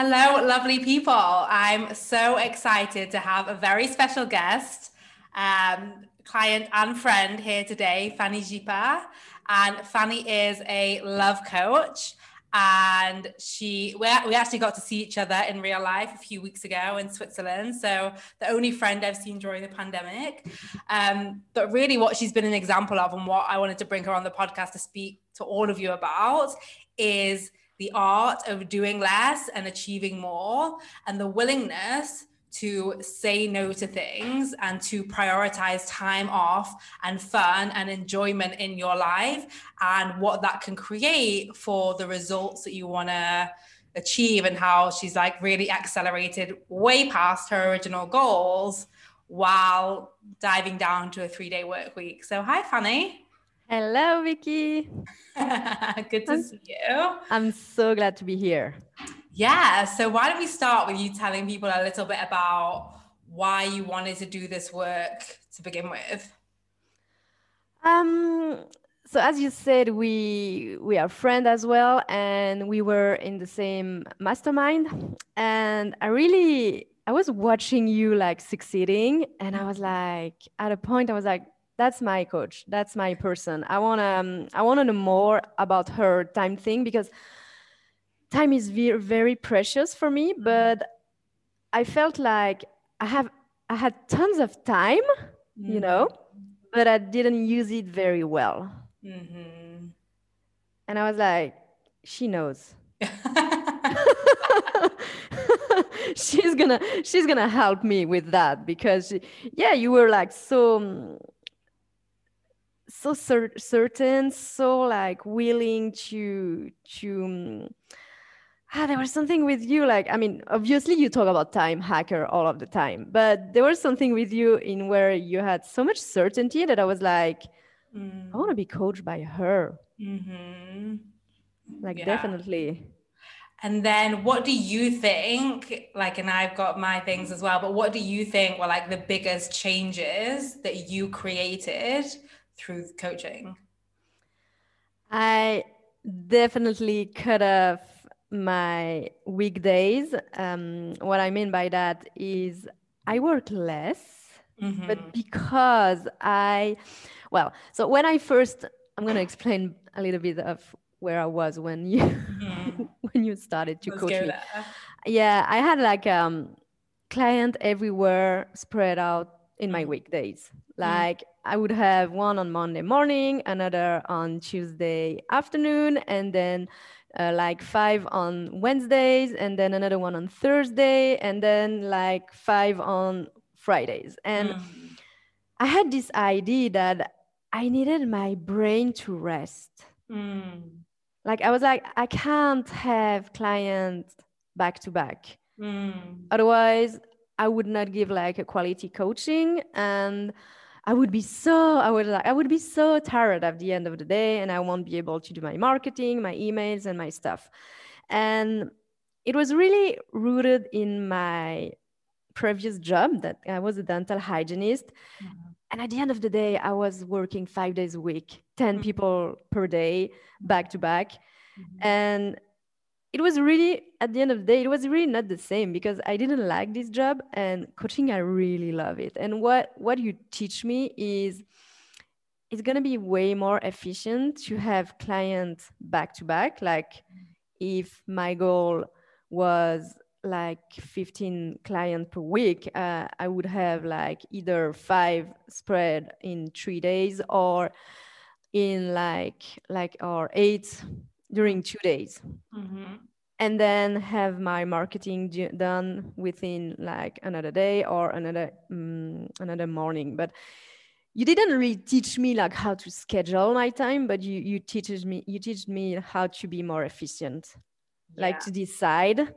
Hello, lovely people. I'm so excited to have a very special guest, um, client and friend here today, Fanny Jipa. And Fanny is a love coach. And she, we, we actually got to see each other in real life a few weeks ago in Switzerland. So, the only friend I've seen during the pandemic. Um, but really, what she's been an example of, and what I wanted to bring her on the podcast to speak to all of you about, is the art of doing less and achieving more, and the willingness to say no to things and to prioritize time off and fun and enjoyment in your life and what that can create for the results that you want to achieve and how she's like really accelerated way past her original goals while diving down to a three day work week. So, hi, Fanny. Hello, Vicky. Good to I'm, see you. I'm so glad to be here. Yeah. So, why don't we start with you telling people a little bit about why you wanted to do this work to begin with? Um, so as you said, we we are friends as well, and we were in the same mastermind. And I really I was watching you like succeeding, and I was like, at a point, I was like, that's my coach that's my person i want to um, i want to know more about her time thing because time is very very precious for me mm-hmm. but i felt like i have i had tons of time mm-hmm. you know but i didn't use it very well mm-hmm. and i was like she knows she's gonna she's gonna help me with that because yeah you were like so so cer- certain so like willing to to um, ah, there was something with you like i mean obviously you talk about time hacker all of the time but there was something with you in where you had so much certainty that i was like mm. i want to be coached by her mm-hmm. like yeah. definitely and then what do you think like and i've got my things as well but what do you think were like the biggest changes that you created through coaching? I definitely cut off my weekdays. Um, what I mean by that is I work less, mm-hmm. but because I, well, so when I first, I'm going to explain a little bit of where I was when you mm-hmm. when you started to Let's coach me. Yeah, I had like um client everywhere spread out in my mm-hmm. weekdays. Like I would have one on Monday morning, another on Tuesday afternoon, and then uh, like five on Wednesdays, and then another one on Thursday, and then like five on Fridays. And mm. I had this idea that I needed my brain to rest. Mm. Like I was like, I can't have clients back to back. Mm. Otherwise, I would not give like a quality coaching and I would be so I would like I would be so tired at the end of the day and I won't be able to do my marketing, my emails and my stuff. And it was really rooted in my previous job that I was a dental hygienist. Mm-hmm. And at the end of the day, I was working five days a week, 10 mm-hmm. people per day, back to back. Mm-hmm. And it was really at the end of the day it was really not the same because i didn't like this job and coaching i really love it. And what what you teach me is it's going to be way more efficient to have clients back to back. Like if my goal was like 15 clients per week uh, i would have like either five spread in three days or in like like or eight during two days mm-hmm. and then have my marketing do- done within like another day or another um, another morning but you didn't really teach me like how to schedule my time but you you teaches me you teach me how to be more efficient yeah. like to decide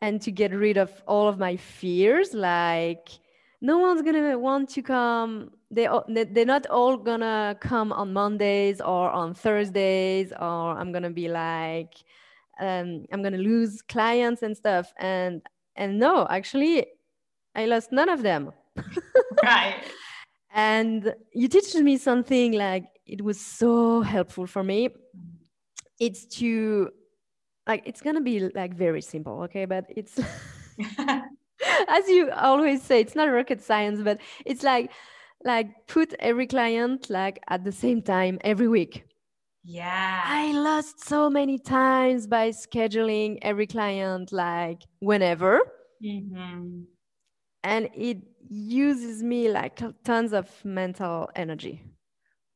and to get rid of all of my fears like no one's gonna want to come they they're not all gonna come on mondays or on thursdays or i'm gonna be like um, i'm gonna lose clients and stuff. And and no actually i lost none of them. Right. And you teach me something like it was so helpful for me. It's to like it's gonna be like very simple okay? But it's as you always say it's not rocket science but it's like like put every client like at the same time every week. Yeah. I lost so many times by scheduling every client like whenever. Mm-hmm. and it uses me like tons of mental energy.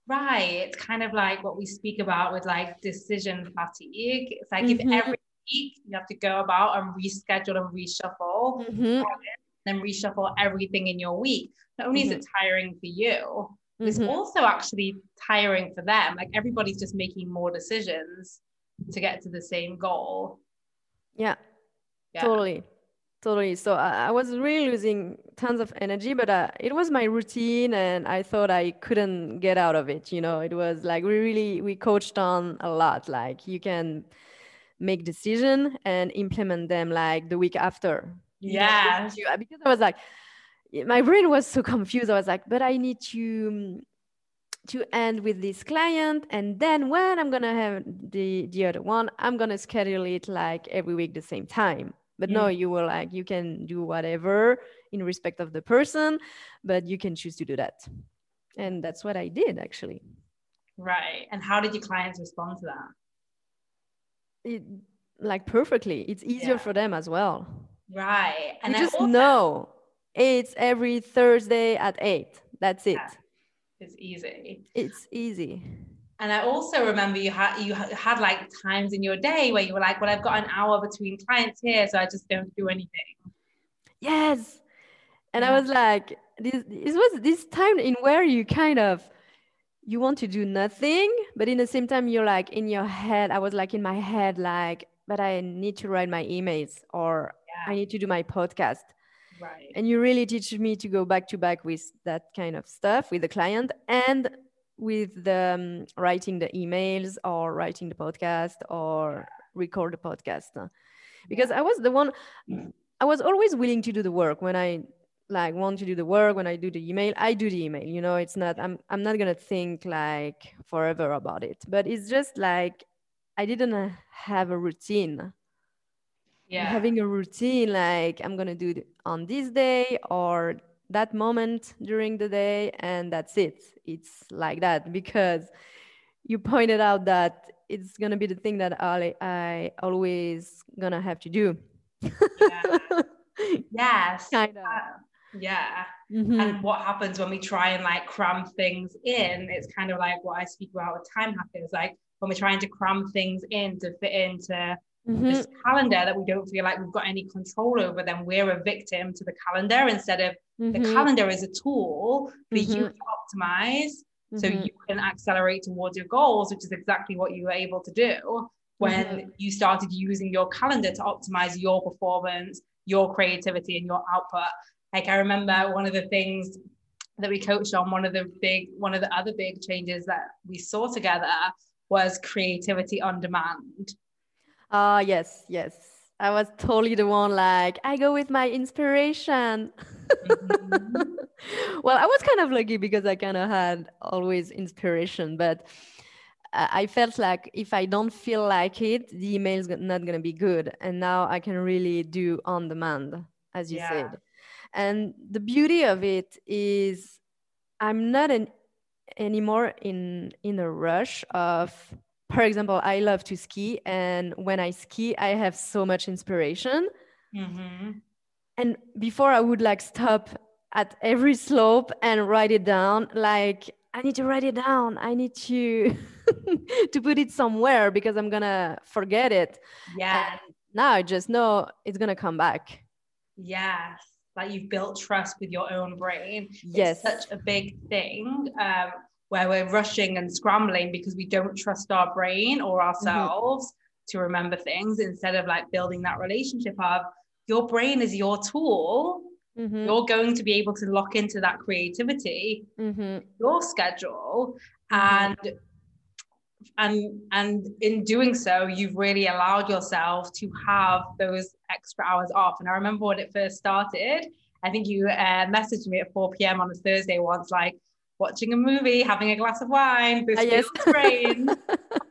Right. It's kind of like what we speak about with like decision fatigue. It's like mm-hmm. if every week you have to go about and reschedule and reshuffle mm-hmm. and reshuffle everything in your week not only mm-hmm. is it mm-hmm. tiring for you it's mm-hmm. also actually tiring for them like everybody's just making more decisions to get to the same goal yeah, yeah. totally totally so I, I, was really losing tons of energy but uh, it was my routine and i thought i couldn't get out of it you know it was like we really we coached on a lot like you can make decision and implement them like the week after yeah because i was like my brain was so confused. I was like but i need to mm, to end with this client and then when i'm gonna have the the other one i'm gonna schedule it like every week the same time. But no you were like you can do whatever in respect of the person but you can choose to do that. And that's what i did actually. Right. And how did your clients respond to that? It like perfectly. It's easier yeah. for them as well. Right. And you just also- know it's every thursday at eight that's it yeah. it's easy it's easy and I also remember you had you had like times in your day where you were like, "Well, I've got an hour between clients here, so I just don't do anything." Yes, and yeah. I was like, "This this was this time in where you kind of you want to do nothing, but in the same time you're like in your head. I was like in my head, like, but I need to write my emails or yeah. I need to do my podcast." Right. And you really teach me to go back to back with that kind of stuff with the client and with the um, writing the emails or writing the podcast or record the podcast. Because i was the one i was always willing to do the work when i like want to do the work when i do the email i do the email you know it's not i'm, I'm not gonna think like forever about it. But it's just like i didn't have a routine yeah. having a routine like i'm gonna do it on this day or that moment during the day and that's it. It's like that because you pointed out that it's gonna be the thing that I, I always gonna have to do. Yeah. yes. Kind of uh, yeah. Mm-hmm. and what happens when we try and like cram things in it's kind of like what i speak about with time hackers like when we're trying to cram things in to fit into mm-hmm. this calendar that we don't feel like we've got any control over, then we're a victim to the calendar instead of mm-hmm. the calendar is a tool for you mm-hmm. to optimize so mm-hmm. you can accelerate towards your goals, which is exactly what you were able to do when mm-hmm. you started using your calendar to optimize your performance, your creativity, and your output. Like I remember one of the things that we coached on, one of the big, one of the other big changes that we saw together was creativity on demand. Ah, uh, yes, yes. I was totally the one like, I go with my inspiration. Mm-hmm. well, I was kind of lucky because I kind of had always inspiration, but I felt like if I don't feel like it, the email is not going to be good. And now I can really do on demand, as you yeah. said. And the beauty of it is I'm not an, anymore in in a rush of for example, I love to ski, and when I ski, I have so much inspiration. Mm-hmm. And before I would like stop at every slope and write it down, like I need to write it down. I need to to put it somewhere because I'm gonna forget it. Yeah. And now I just know it's gonna come back. Yes. Like you've built trust with your own brain. Yes. It's such a big thing. Um, where we're rushing and scrambling because we don't trust our brain or mm-hmm. ourselves mm-hmm. to remember things instead of like building that relationship of your brain is your tool mm-hmm. you're going to be able to lock into that creativity mm-hmm. your schedule mm-hmm. and and and in doing so you've really allowed yourself to have those extra hours off and i remember when it first started i think you uh, messaged me at 4 p.m on a thursday once like watching a movie, having a glass of wine, this uh, yes. rain.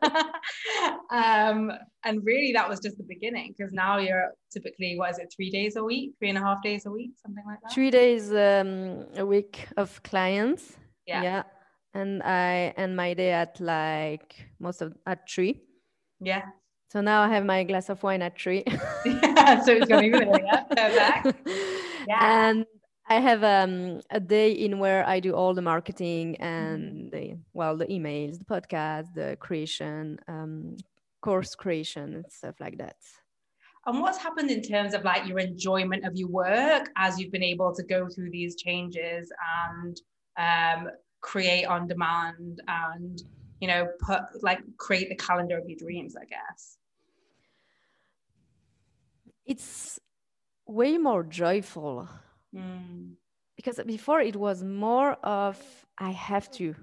um, and really, that was just the beginning because now you're typically, what is it, three days a week, three and a half days a week, something like that? Three days um, a week of clients. Yeah. Yeah. And I end my day at like most of at three. Yeah. So now I have my glass of wine at three. yeah, so it's going to be yeah, yeah. And I have um, a day in where I do all the marketing and mm-hmm. the well, the emails, the podcast, the creation, um, course creation, and stuff like that. And what's happened in terms of like your enjoyment of your work as you've been able to go through these changes and um, create on demand and you know put like create the calendar of your dreams? I guess it's way more joyful Mm. Because before it was more of I have to.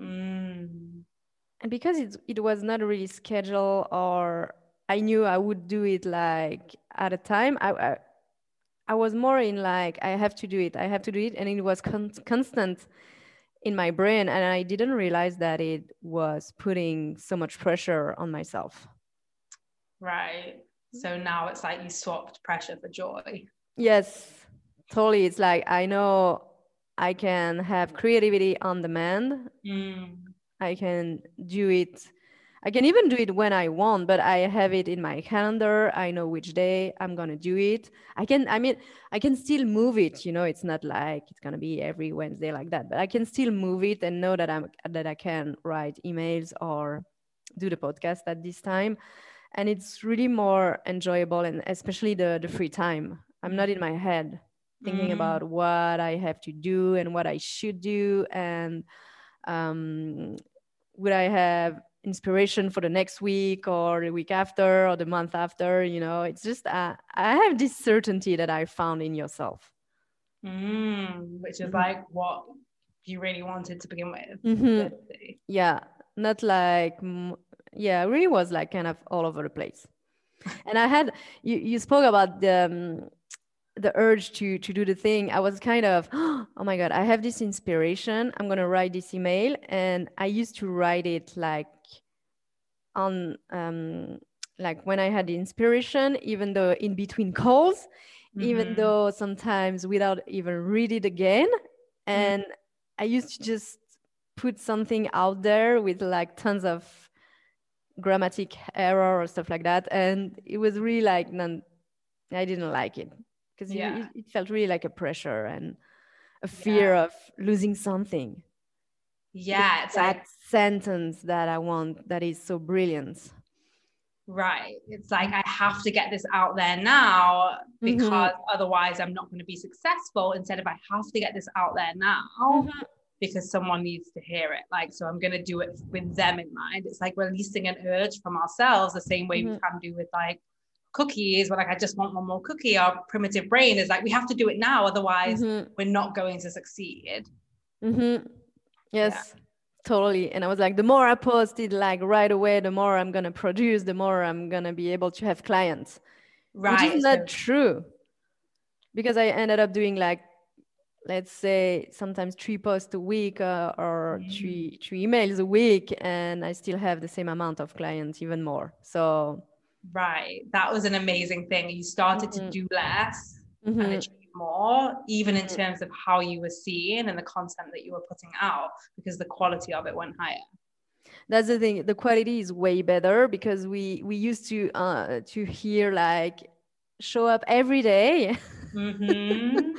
Mm. And because it, it was not really scheduled or I knew I would do it like at a time, I, I, I was more in like, I have to do it, I have to do it. And it was con- constant in my brain. And I didn't realize that it was putting so much pressure on myself. Right. So now it's like you swapped pressure for joy. Yes totally it's like i know i can have creativity on demand. Mm. i can do it i can even do it when i want but i have it in my calendar. I know which day i'm going to do it. I can i mean i can still move it you know it's not like it's going to be every wednesday like that but i can still move it and know that i'm that i can write emails or do the podcast at this time. And it's really more enjoyable and especially the the free time. I'm not in my head thinking mm. about what I have to do and what I should do, and um, would I have inspiration for the next week or the week after or the month after? You know, it's just uh, I have this certainty that I found in yourself, mm, which is mm-hmm. like what you really wanted to begin with. Mm-hmm. Yeah, not like yeah, really was like kind of all over the place. and I had you you spoke about the um, the urge to to do the thing i was kind of oh my god i have this inspiration. I'm going to write this email. And i used to write it like on um like when i had the inspiration even though in between calls mm-hmm. even though sometimes without even read it again. And mm-hmm. i used to just put something out there with like tons of grammatic error or stuff like that. And it was really like none i didn't like it because yeah. it, felt really like a pressure and a fear yeah. of losing something. Yeah, it's that like, sentence that I want that is so brilliant. Right. It's like I have to get this out there now mm-hmm. because mm-hmm. otherwise I'm not going to be successful. Instead of I have to get this out there now mm-hmm. because someone needs to hear it. Like, so I'm going to do it with them in mind. It's like releasing an urge from ourselves, the same way mm-hmm. we can do with like cookies where like I just want one more cookie. Our primitive brain is like we have to do it now, otherwise mm-hmm. we're not going to succeed. Mm-hmm. Yes. Yeah. Totally. And I was like, the more I posted, like right away, the more I'm gonna produce, the more I'm gonna be able to have clients. Right. Which is not so- true. Because I ended up doing like let's say sometimes three posts a week uh, or mm. three three emails a week and i still have the same amount of clients even more so right that was an amazing thing you started mm-hmm. to do less mm-hmm. and achieve more even in mm-hmm. terms of how you were seen and the content that you were putting out because the quality of it went higher that's the thing the quality is way better because we we used to uh to hear like show up every day. Mm-hmm.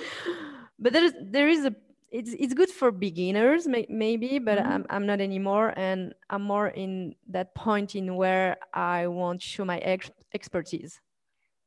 but there is there is a it's it's good for beginners may, maybe but mm-hmm. I'm, I'm not anymore and i'm more in that point in where i want to show my ex- expertise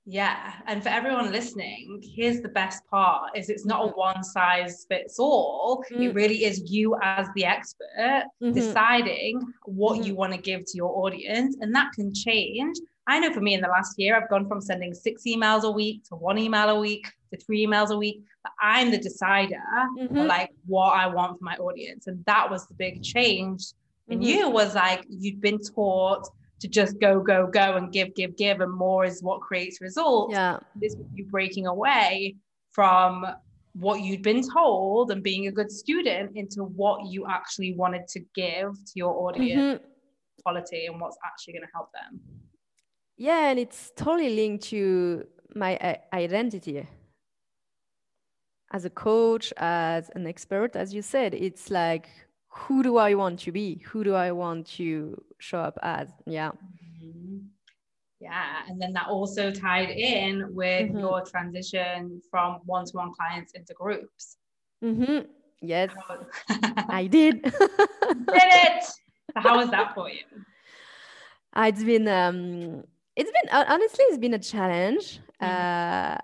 yeah and for everyone listening here's the best part is it's not a one size fits all mm-hmm. it really is you as the expert mm-hmm. deciding what mm-hmm. you want to give to your audience and that can change I know for me in the last year, I've gone from sending six emails a week to one email a week to three emails a week. But I'm the decider mm-hmm. for like what I want for my audience. And that was the big change in mm-hmm. you was like you'd been taught to just go, go, go and give, give, give, and more is what creates results. Yeah. This you breaking away from what you'd been told and being a good student into what you actually wanted to give to your audience mm-hmm. quality and what's actually going to help them yeah and it's totally linked to my uh, identity. As a coach as an expert as you said it's like who do i want to be? Who do i want to show up as? Yeah. Mm-hmm. yeah and then that also tied in with mm-hmm. your transition from one-to-one clients into groups. Mm-hmm. yes. I did. Did it! So how was that for you? It's been um it's been honestly it's been a challenge mm-hmm. uh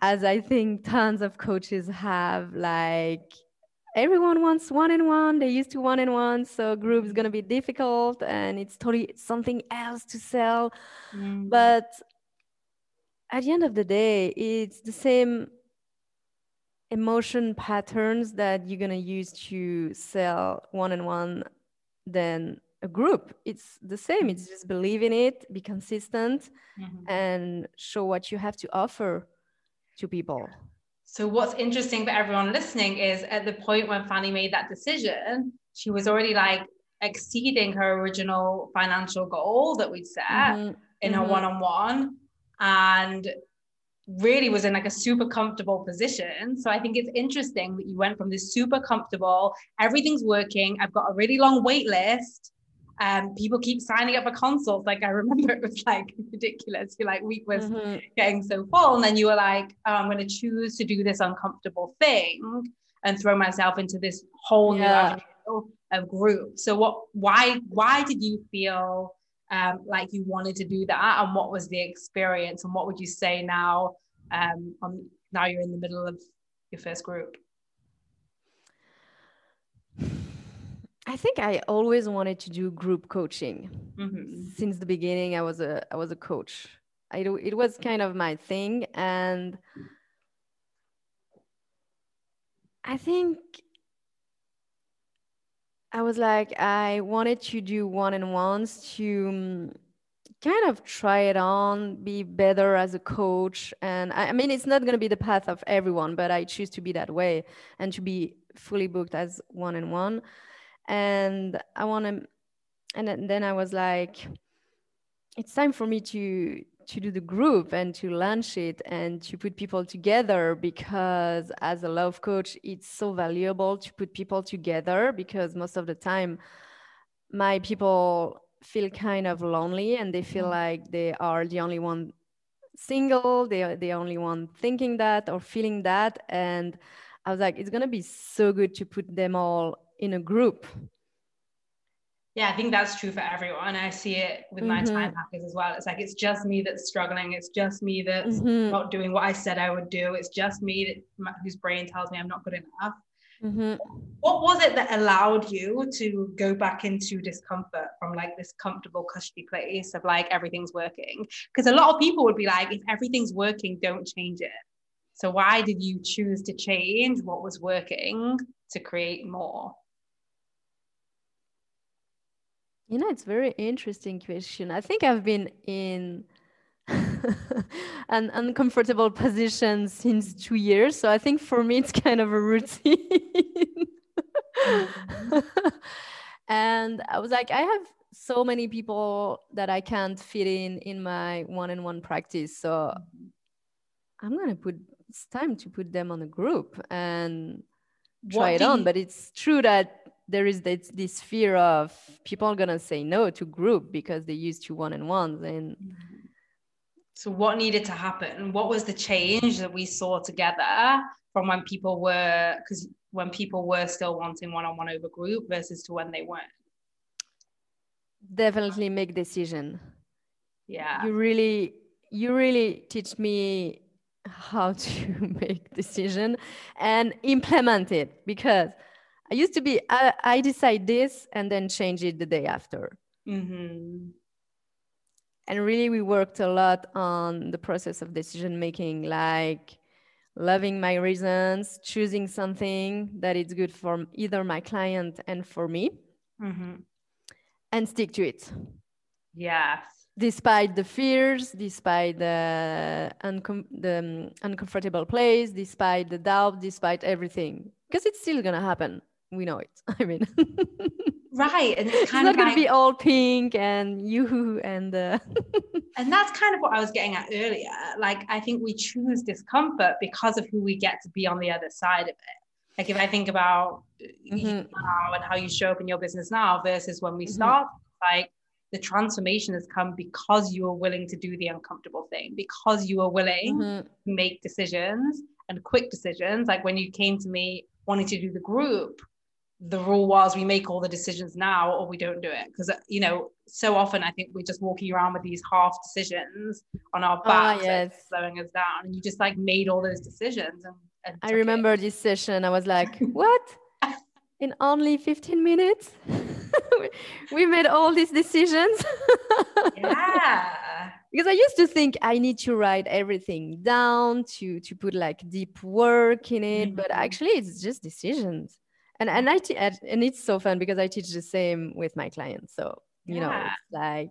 as I think tons of coaches have, like everyone wants one in one. They used to one in one, so group is gonna be difficult, and it's totally something else to sell. Mm. But at the end of the day, it's the same emotion patterns that you're gonna use to sell one on one than a group. It's the same. It's just believe in it, be consistent, mm-hmm. and show what you have to offer to people. So what's interesting for everyone listening is at the point when Fanny made that decision, she was already like exceeding her original financial goal that we'd set mm-hmm. in mm-hmm. her one-on-one and really was in like a super comfortable position. So I think it's interesting that you went from this super comfortable, everything's working, I've got a really long wait list um, people keep signing up for consults. Like I remember it was like ridiculous. Your like week was mm-hmm. getting so full, and then you were like, oh, I'm going to choose to do this uncomfortable thing and throw myself into this whole yeah. new of group. So what? Why? Why did you feel um, like you wanted to do that, and what was the experience, and what would you say now? Um, on now you're in the middle of your first group. I think I always wanted to do group coaching mm-hmm. since the beginning. I was a I was a coach. I do, it was kind of my thing, and I think I was like I wanted to do one on ones to um, kind of try it on, be better as a coach, and I, I mean it's not going to be the path of everyone, but I choose to be that way and to be fully booked as one on one and I want to, and then I was like, it's time for me to to do the group and to launch it and to put people together because as a love coach it's so valuable to put people together because most of the time my people feel kind of lonely and they feel mm. like they are the only one single they are the only one thinking that or feeling that and i was like it's going to be so good to put them all in a group yeah, I think that's true for everyone. I see it with my mm-hmm. time hackers as well. It's like it's just me that's struggling. It's just me that's mm-hmm. not doing what I said I would do. It's just me that whose brain tells me I'm not good enough. Mm-hmm. What was it that allowed you to go back into discomfort from like this comfortable, cushy place of like everything's working? Because a lot of people would be like, if everything's working, don't change it. So why did you choose to change what was working to create more? You know, it's very interesting question. I think I've been in an uncomfortable position since two years. So I think for me, it's kind of a routine. mm-hmm. and I was like, I have so many people that I can't fit in in my one-on-one practice. So I'm gonna put. It's time to put them on a group and try what it on. You- but it's true that there is this, this fear of people are gonna say no to group because they used to one on ones and mm-hmm. so what needed to happen? What was the change that we saw together from when people were because when people were still wanting one-on-one over group versus to when they weren't? Definitely make decision. Yeah. You really you really teach me how to make decision and implement it because I used to be, I, I decide this and then change it the day after. Mm-hmm. And really, we worked a lot on the process of decision making, like loving my reasons, choosing something that is good for either my client and for me, mm-hmm. and stick to it. Yes. despite the fears, despite the, uncom- the um, uncomfortable place, despite the doubt, despite everything, because it's still gonna happen. We know it. I mean, right, and it's, it's not gonna be all pink and you and. Uh... and that's kind of what I was getting at earlier. Like, I think we choose discomfort because of who we get to be on the other side of it. Like, if I think about mm-hmm. now and how you show up in your business now versus when we mm-hmm. start, like the transformation has come because you are willing to do the uncomfortable thing, because you are willing mm-hmm. to make decisions and quick decisions. Like when you came to me wanting to do the group, the rule was we make all the decisions now or we don't do it. Because you know so often i think we're just walking around with these half decisions on our back, oh, yes. slowing us down. And you just like made all those decisions and, and i remember it. this session i was like what? In only 15 minutes? We made all these decisions. Yeah. Because i used to think i need to write everything down to to put like deep work in it mm-hmm. but actually it's just decisions and and i te- and it's so fun because i teach the same with my clients. So you yeah. know it's like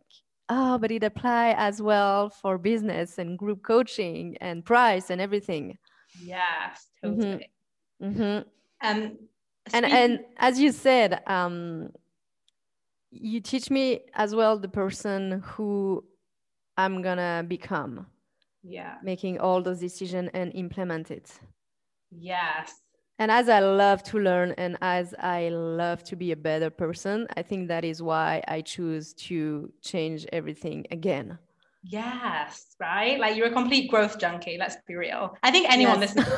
oh but it apply as well for business and group coaching and price and everything. Yes totally. Mm-hmm. Mm-hmm. um and and as you said um you teach me as well the person who i'm gonna become. Yeah. Making all those decisions and implement it. Yes and as i love to learn and as i love to be a better person i think that is why i choose to change everything again yes right like you're a complete growth junkie let's be real i think anyone yes. listening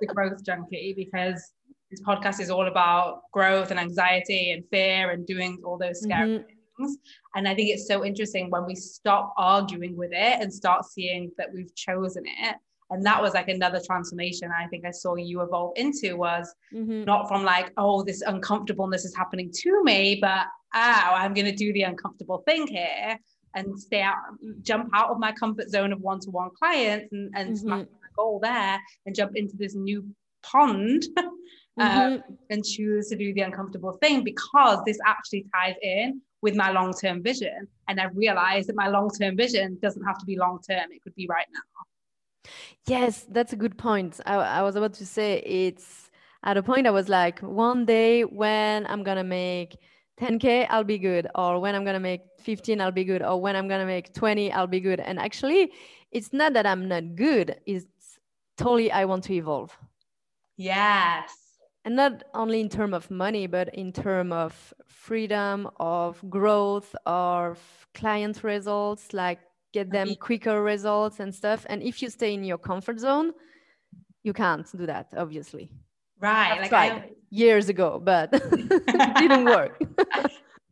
the growth junkie because this podcast is all about growth and anxiety and fear and doing all those scary mm-hmm. things. And I think it's so interesting when we stop arguing with it and start seeing that we've chosen it. And that was like another transformation I think I saw you evolve into was mm-hmm. not from like, oh, this uncomfortableness is happening to me, but oh, I'm going to do the uncomfortable thing here and stay out, jump out of my comfort zone of one to one clients and, and mm-hmm. smash my goal there and jump into this new pond mm-hmm. um, and choose to do the uncomfortable thing because this actually ties in with my long term vision. And I realized that my long term vision doesn't have to be long term, it could be right now. Yes, that's a good point. I, I was about to say it's at a point I was like, one day when I'm going to make 10K, I'll be good. Or when I'm going to make 15, I'll be good. Or when I'm going to make 20, I'll be good. And actually, it's not that I'm not good, it's totally I want to evolve. Yes and not only in terms of money but in terms of freedom of growth of client results like get them quicker results and stuff and if you stay in your comfort zone you can't do that obviously right I've like I, years ago but it didn't work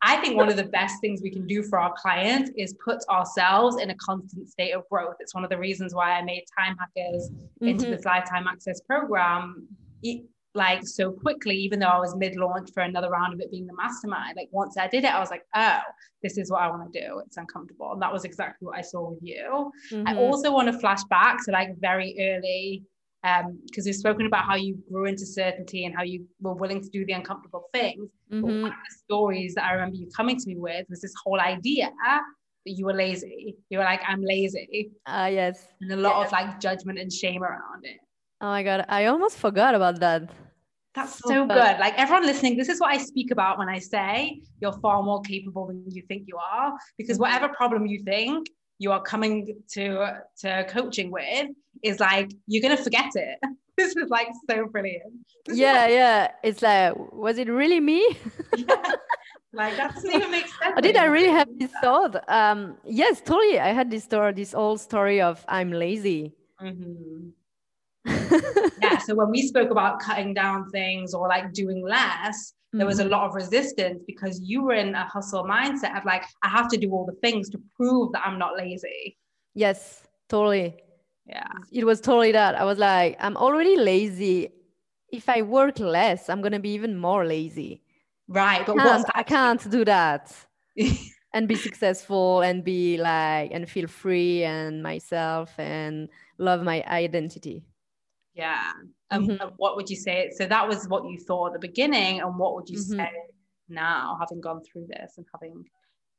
I think one of the best things we can do for our clients is put ourselves in a constant state of growth. It's one of the reasons why I made Time Hackers mm-hmm. into this lifetime access program like so quickly, even though I was mid launch for another round of it being the mastermind. Like once I did it, I was like, oh, this is what I want to do. It's uncomfortable. And that was exactly what I saw with you. Mm-hmm. I also want to flash back to like very early, because um, we've spoken about how you grew into certainty and how you were willing to do the uncomfortable things. Mm-hmm. But one of the stories that I remember you coming to me with was this whole idea that you were lazy. You were like, I'm lazy. Ah, uh, yes. And a lot yeah. of like judgment and shame around it. Oh my God. I almost forgot about that. That's so, so good. Like everyone listening, this is what I speak about when I say you're far more capable than you think you are. Because mm-hmm. whatever problem you think you are coming to to coaching with is like you're gonna forget it. this is like so brilliant. This yeah, like, yeah. It's like, was it really me? yeah. Like that doesn't even make sense. did I really have this thought? Um, yes, totally. I had this story, this old story of I'm lazy. Mm-hmm yeah. So when we spoke about cutting down things or like doing less, there was a mm-hmm. lot of resistance because you were in a hustle mindset of like, I have to do all the things to prove that I'm not lazy. Yes, totally. Yeah. It was totally that. I was like, I'm already lazy. If I work less, I'm going to be even more lazy. Right. But I can't, I can't do that. and be successful and be like, and feel free and myself and love my identity. Yeah. And, mm-hmm. and, what would you say? So that was what you thought at the beginning. And what would you mm-hmm. say now, having gone through this and having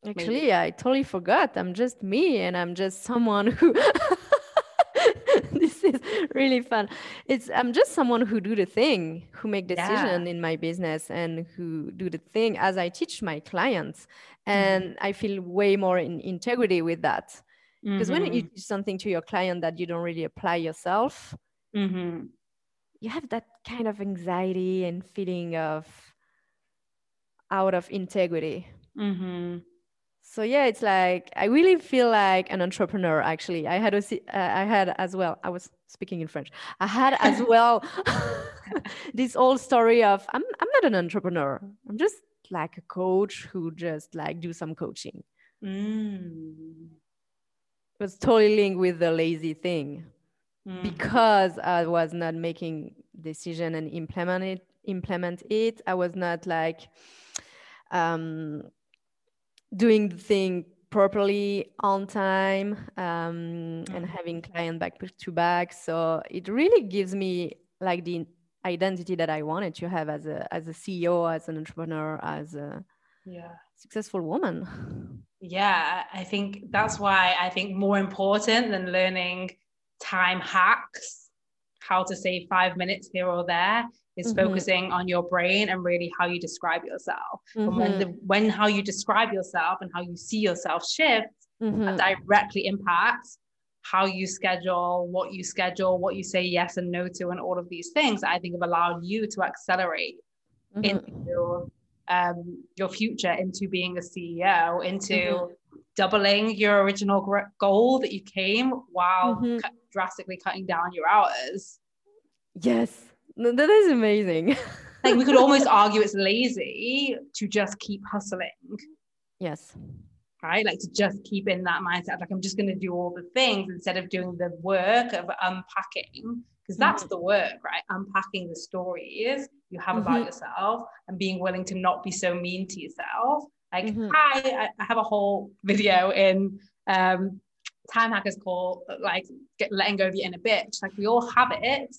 Actually, maybe. I totally forgot. I'm just me and I'm just someone who this is really fun. It's I'm just someone who do the thing, who make decision yeah. in my business and who do the thing as I teach my clients. Mm-hmm. And mm-hmm. I feel way more in integrity with that. Because mm-hmm. when you mm-hmm. teach something to your client that you don't really apply yourself, mm-hmm. you have that kind of anxiety and feeling of out of integrity. Mm-hmm so yeah it's like i really feel like an entrepreneur actually i had a, uh, i had as well i was speaking in french i had as well this old story of i'm i'm not an entrepreneur i'm just like a coach who just like do some coaching mm. it was totally linked with the lazy thing mm. because i was not making decision and implement it implement it i was not like um doing the thing properly on time um, and mm-hmm. having client back to back so it really gives me like the identity that i wanted to have as a as a ceo as an entrepreneur as a yeah successful woman yeah i think that's why i think more important than learning time hacks how to save five minutes here or there is mm-hmm. focusing on your brain and really how you describe yourself. Mm-hmm. And when the when how you describe yourself and how you see yourself shifts, mm-hmm. directly impacts how you schedule, what you schedule, what you say yes and no to, and all of these things I think have allowed you to accelerate mm-hmm. into um, your future, into being a CEO, into mm-hmm. doubling your original goal that you came while mm-hmm. Drastically cutting down your hours. Yes, that is amazing. like we could almost argue it's lazy to just keep hustling. Yes. Right? Like to just keep in that mindset, like I'm just going to do all the things instead of doing the work of unpacking, because that's mm-hmm. the work, right? Unpacking the stories you have mm-hmm. about yourself and being willing to not be so mean to yourself. Like, mm-hmm. hi, I have a whole video in um, Time Hackers call, like get, letting go of your inner bitch. Like we all have it,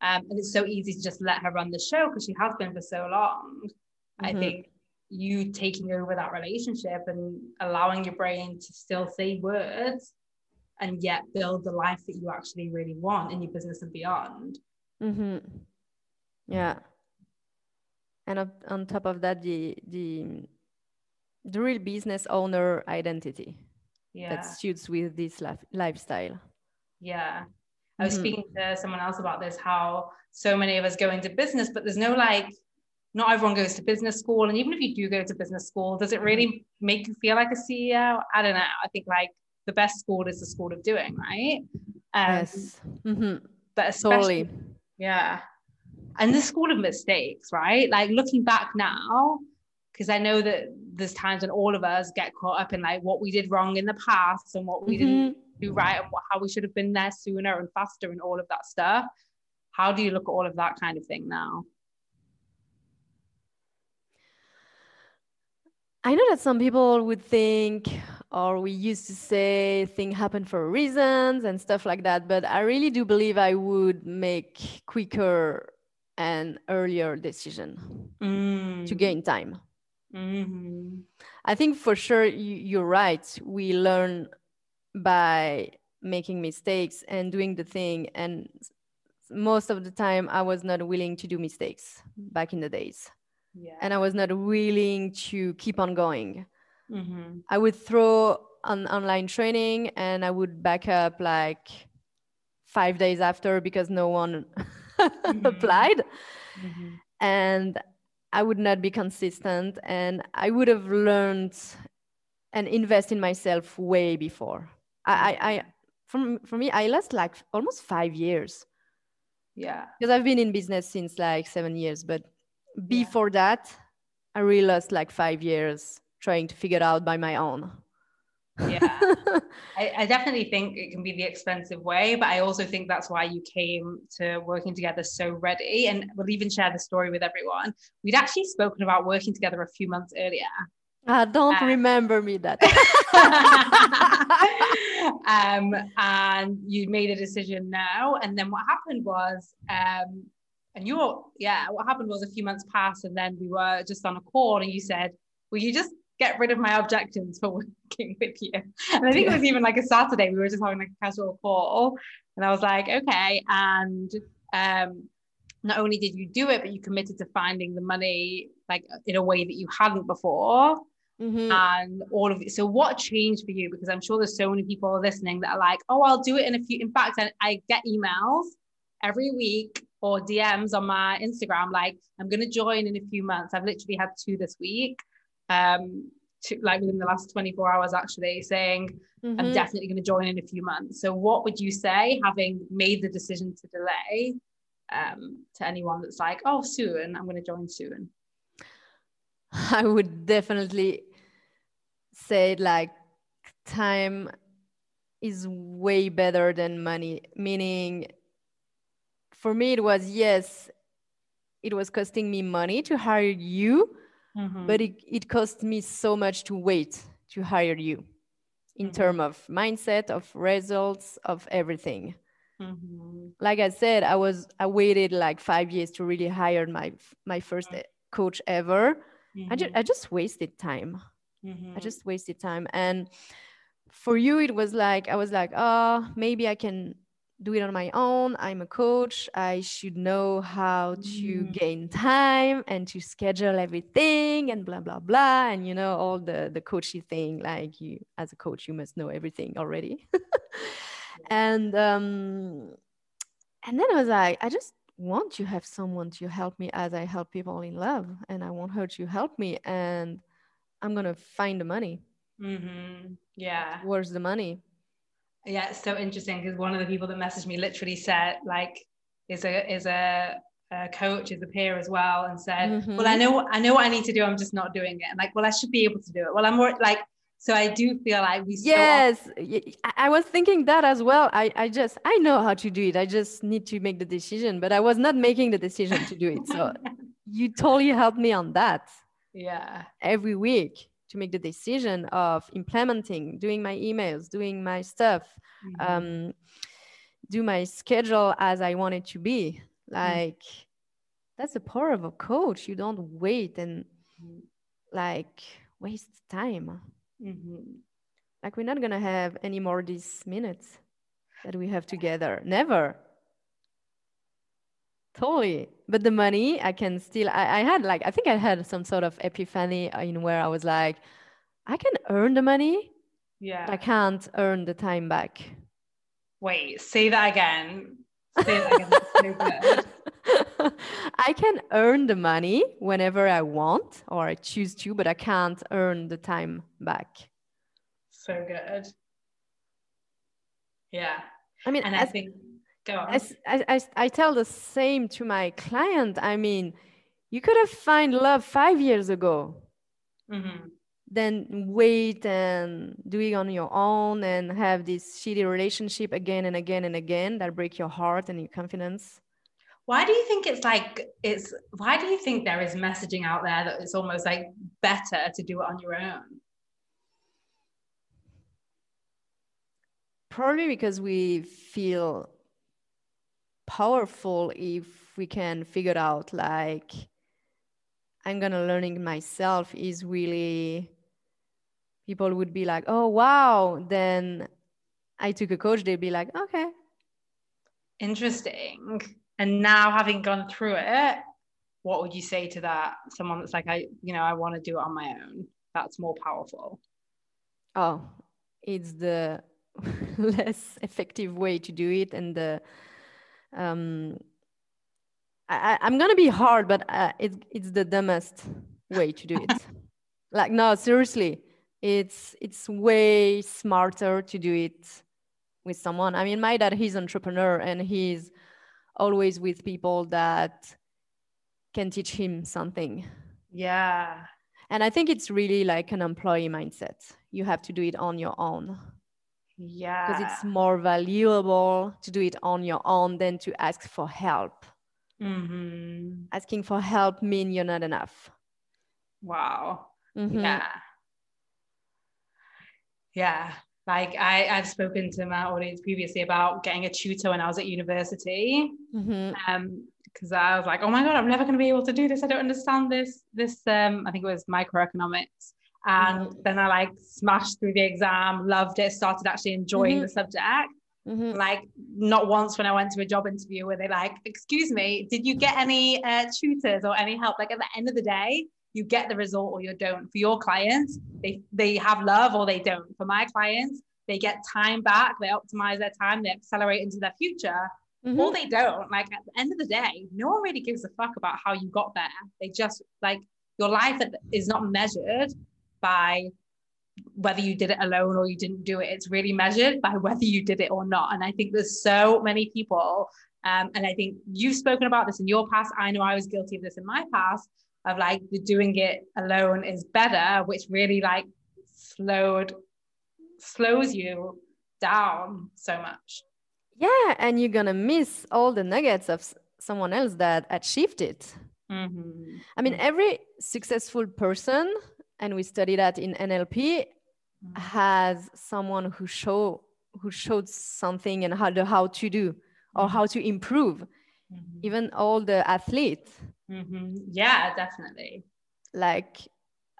um, and it's so easy to just let her run the show because she has been for so long. Mm-hmm. I think you taking over that relationship and allowing your brain to still say words and yet build the life that you actually really want in your business and beyond. Mm-hmm. Yeah. And on top of that, the the the real business owner identity yeah. that suits with this life, lifestyle. Yeah. I was mm-hmm. speaking to someone else about this, how so many of us go into business, but there's no like, not everyone goes to business school. And even if you do go to business school, does it really make you feel like a CEO? I don't know. I think like the best school is the school of doing, right? Um, yes. Mm-hmm. But especially, totally. yeah. And the school of mistakes, right? Like looking back now, because I know that there's times when all of us get caught up in like what we did wrong in the past and what we mm-hmm. didn't do right and what, how we should have been there sooner and faster and all of that stuff. How do you look at all of that kind of thing now? I know that some people would think, or we used to say, things happen for reasons and stuff like that. But I really do believe I would make quicker and earlier decision mm. to gain time. Mm-hmm. I think for sure you, are right. We learn by making mistakes and doing the thing. And most of the time, I was not willing to do mistakes back in the days. Yeah. And I was not willing to keep on going. Mm-hmm. I would throw an online training and I would back up like five days after because no one mm-hmm. applied. Mm-hmm. And I would not be consistent and I would have learned and invest in myself way before. I, I, from for me, I lost like almost five years. Yeah. Because I've been in business since like seven years, but before yeah. that, I really lost like five years trying to figure it out by my own. Yeah. I, I, definitely think it can be the expensive way but i also think that's why you came to working together so ready. And we'll even share the story with everyone. We'd actually spoken about working together a few months earlier. Uh, don't um, remember me that um, and you made a decision now. And then what happened was um, and you're yeah what happened was a few months passed and then we were just on a call and you said well you just get rid of my objections for working with you. And I think it was even like a Saturday, we were just having like a casual call. And I was like, okay. And um, not only did you do it, but you committed to finding the money like in a way that you hadn't before. Mm-hmm. And all of it. So, what changed for you? Because I'm sure there's so many people listening that are like, "Oh, I'll do it in a few." In fact, I, I get emails every week or DMs on my Instagram like, "I'm going to join in a few months." I've literally had two this week, um, to, like within the last 24 hours, actually saying, mm-hmm. "I'm definitely going to join in a few months." So, what would you say, having made the decision to delay, um, to anyone that's like, "Oh, soon, I'm going to join soon"? I would definitely say like time is way better than money meaning for me it was yes it was costing me money to hire you mm-hmm. but it, it cost me so much to wait to hire you in mm-hmm. terms of mindset of results of everything mm-hmm. like i said i was i waited like five years to really hire my my first coach ever I, ju- I mm-hmm. just wasted time Mm-hmm. I just wasted time. And for you, it was like, I was like, oh, maybe I can do it on my own. I'm a coach. I should know how to mm. gain time and to schedule everything and blah, blah, blah. And, you know, all the, the coachy thing, like you, as a coach, you must know everything already. and, um, and then I was like, I just want to have someone to help me as I help people in love. And I want her to help me. And I'm gonna find the money. Mm-hmm. Yeah. Where's the money? Yeah, it's so interesting because one of the people that messaged me literally said, like, is a is a, a coach, is a peer as well, and said, mm-hmm. "Well, I know I know what I need to do. I'm just not doing it." And like, well, I should be able to do it. Well, I'm more like so I do feel like we yes I was thinking that as well I, I just I know how to do it I just need to make the decision but I was not making the decision to do it so you totally helped me on that yeah every week to make the decision of implementing doing my emails doing my stuff mm-hmm. um, do my schedule as i want it to be mm. like mm-hmm. that's the power of a coach you don't wait and mm-hmm. like waste time mm-hmm. like we're not gonna have any more these minutes that we have together never Totally. But the money, I can still, I, I had like, I think I had some sort of epiphany uh, in where I was like, I can earn the money. Yeah. I can't earn the time back. Wait, say that again. Say that again. I can earn the money whenever I want or I choose to, but I can't earn the time back. So good. Yeah. I mean, and I think On. I, I, I tell the same to my client. I mean, you could have found love five years ago. Mm-hmm. Then wait and do it on your own and have this shitty relationship again and again and again that break your heart and your confidence. Why do you think it's like it's why do you think there is messaging out there that it's almost like better to do it on your own? Probably because we feel powerful if we can figure out like i'm gonna learning myself is really people would be like oh wow. Then i took a coach they'd be like okay. Interesting. And now having gone through it what would you say to that? Someone that's like i you know i want to do it on my own. That's more powerful. Oh it's the less effective way to do it and the um, I, am gonna be hard, but uh, it's it's the dumbest way to do it. like no, seriously, it's it's way smarter to do it with someone. I mean, my dad he's an entrepreneur and he's always with people that can teach him something. Yeah. And I think it's really like an employee mindset. You have to do it on your own. Yeah. Because it's more valuable to do it on your own than to ask for help. Mm-hmm. Asking for help mean you're not enough. Wow. Mm-hmm. Yeah. Yeah. Like I, I've spoken to my audience previously about getting a tutor when I was at university. Mm-hmm. Um, because I was like, oh my god, I'm never going to be able to do this. I don't understand this. This, um, I think it was microeconomics, And mm-hmm. then I like smashed through the exam, loved it, started actually enjoying mm-hmm. the subject. Mm-hmm. Like not once when I went to a job interview where they like, excuse me, did you get any uh, tutors or any help? Like at the end of the day, you get the result or you don't. For your clients, they they have love or they don't. For my clients, they get time back, they optimize their time, they accelerate into their future, mm-hmm. or they don't. Like at the end of the day, no one really gives a fuck about how you got there. They just like your life is not measured by whether you did it alone or you didn't do it. It's really measured by whether you did it or not. And I think there's so many people, um, and I think you've spoken about this in your past. I know I was guilty of this in my past of like the doing it alone is better, which really like slowed slows you down so much. Yeah, and you're gonna miss all the nuggets of someone else that achieved it. Mm-hmm. I mean, every successful person, and we study that in NLP, mm-hmm. has someone who show who showed something and how the how to do or mm-hmm. how to improve. Mm-hmm. Even all the athletes. Mm-hmm. Yeah, definitely. Like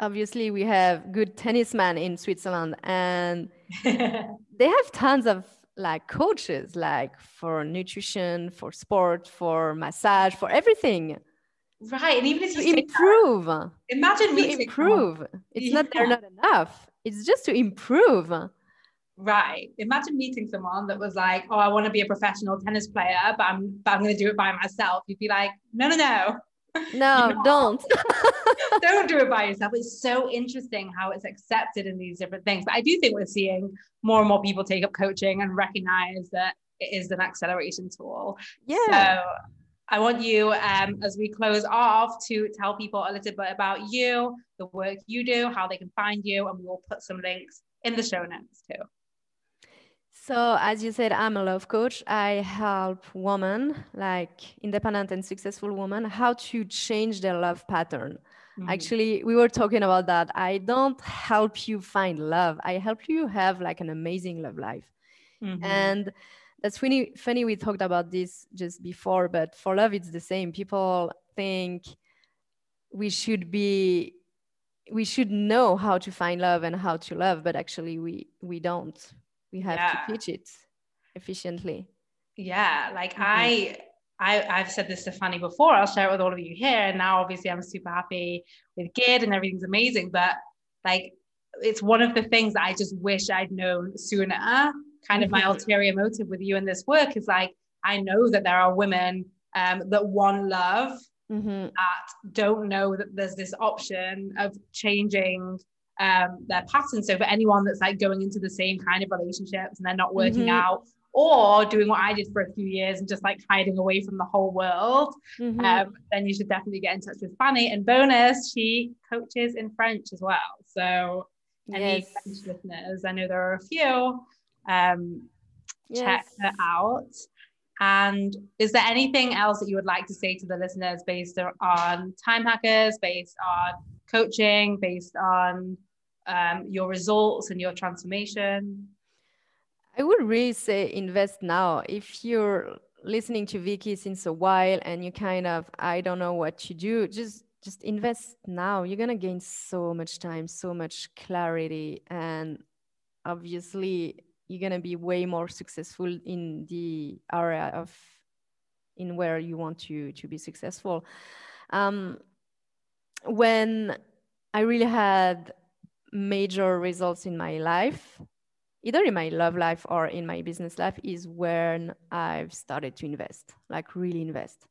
obviously we have good tennismen in Switzerland and they have tons of like coaches like for nutrition, for sport, for massage, for everything. Right. And even if you improve. That, imagine to improve. It's yeah. not they're not enough. It's just to improve. Right. Imagine meeting someone that was like, "Oh, I want to be a professional tennis player, but I'm but I'm going to do it by myself." You'd be like, "No, no, no. No, don't. don't do it by yourself. It's so interesting how it's accepted in these different things. But I do think we're seeing more and more people take up coaching and recognize that it is an acceleration tool. Yeah. So I want you, um, as we close off, to tell people a little bit about you, the work you do, how they can find you, and we'll put some links in the show notes too. So, as you said, I'm a love coach. I help women, like independent and successful women, how to change their love pattern. Mm-hmm. Actually, we were talking about that. I don't help you find love. I help you have like an amazing love life. Mm-hmm. And that's funny. Funny, we talked about this just before, but for love, it's the same. People think we should be, we should know how to find love and how to love, but actually, we we don't we have yeah. to teach it efficiently yeah like mm-hmm. i I, I've said this to Fanny before. I'll share it with all of you here. And now, obviously, I'm super happy with Gid and everything's amazing. But like, it's one of the things I just wish I'd known sooner. Kind of my ulterior motive with you in this work is like, I know that there are women um, that want love mm-hmm. that don't know that there's this option of changing um, their pattern. So for anyone that's like going into the same kind of relationships and they're not working mm-hmm. out, or doing what I did for a few years and just like hiding away from the whole world, mm-hmm. um, then you should definitely get in touch with Fanny. And bonus, she coaches in French as well. So any yes. French listeners, I know there are a few. Um, yes. Check her out. And is there anything else that you would like to say to the listeners based on time hackers, based on coaching, based on um, your results and your transformation? I would really say invest now. If you're listening to Vicki since a while and you kind of I don't know what to do, just just invest now. You're gonna gain so much time, so much clarity, and obviously you're gonna be way more successful in the area of in where you want to to be successful. Um, when I really had major results in my life, either in my love life or in my business life, is when I've started to invest, like really invest.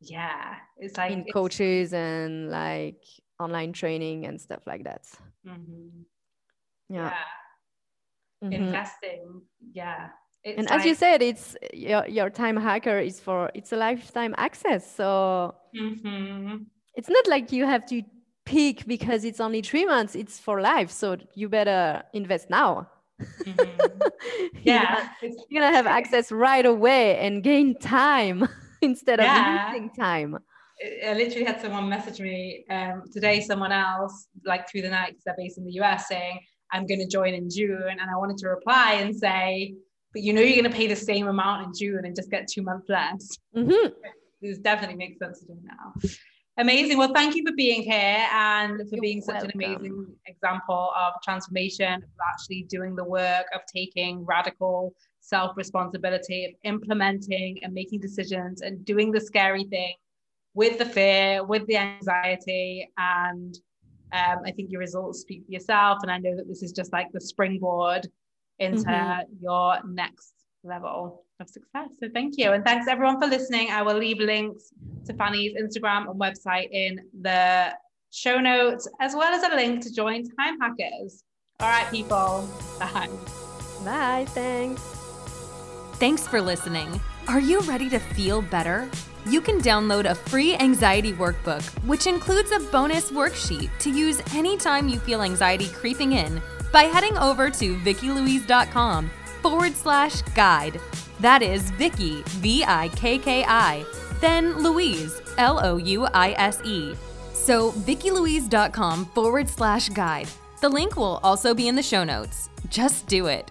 Yeah, it's like in it's... coaches and like online training and stuff like that. Mm-hmm. Yeah. yeah. Mm-hmm. Investing. Yeah. It's and like... as you said, it's your, your time hacker is for it's a lifetime access. So mm-hmm. it's not like you have to peak because it's only three months it's for life so you better invest now mm-hmm. yeah you're gonna have access right away and gain time instead of yeah. losing time I literally had someone message me um, today, someone else, like through the night, because they're based in the US, saying, I'm going to join in June. And I wanted to reply and say, but you know, you're going to pay the same amount in June and just get two months less. Mm-hmm. This definitely makes sense to do now. Amazing. Well, thank you for being here and for You're being such welcome. an amazing example of transformation, of actually doing the work of taking radical self responsibility, of implementing and making decisions and doing the scary thing with the fear, with the anxiety. And um, I think your results speak for yourself. And I know that this is just like the springboard into mm-hmm. your next level of success. So thank you. And thanks everyone for listening. I will leave links to Fanny's Instagram and website in the show notes, as well as a link to join Time Hackers. All right, people. Bye. Bye. Thanks. Thanks for listening. Are you ready to feel better? You can download a free anxiety workbook, which includes a bonus worksheet to use anytime you feel anxiety creeping in by heading over to vickilouise.com forward slash guide. That is Vicki, V I K K I, then Louise, L O U I S E. So, vickilouise.com forward slash guide. The link will also be in the show notes. Just do it.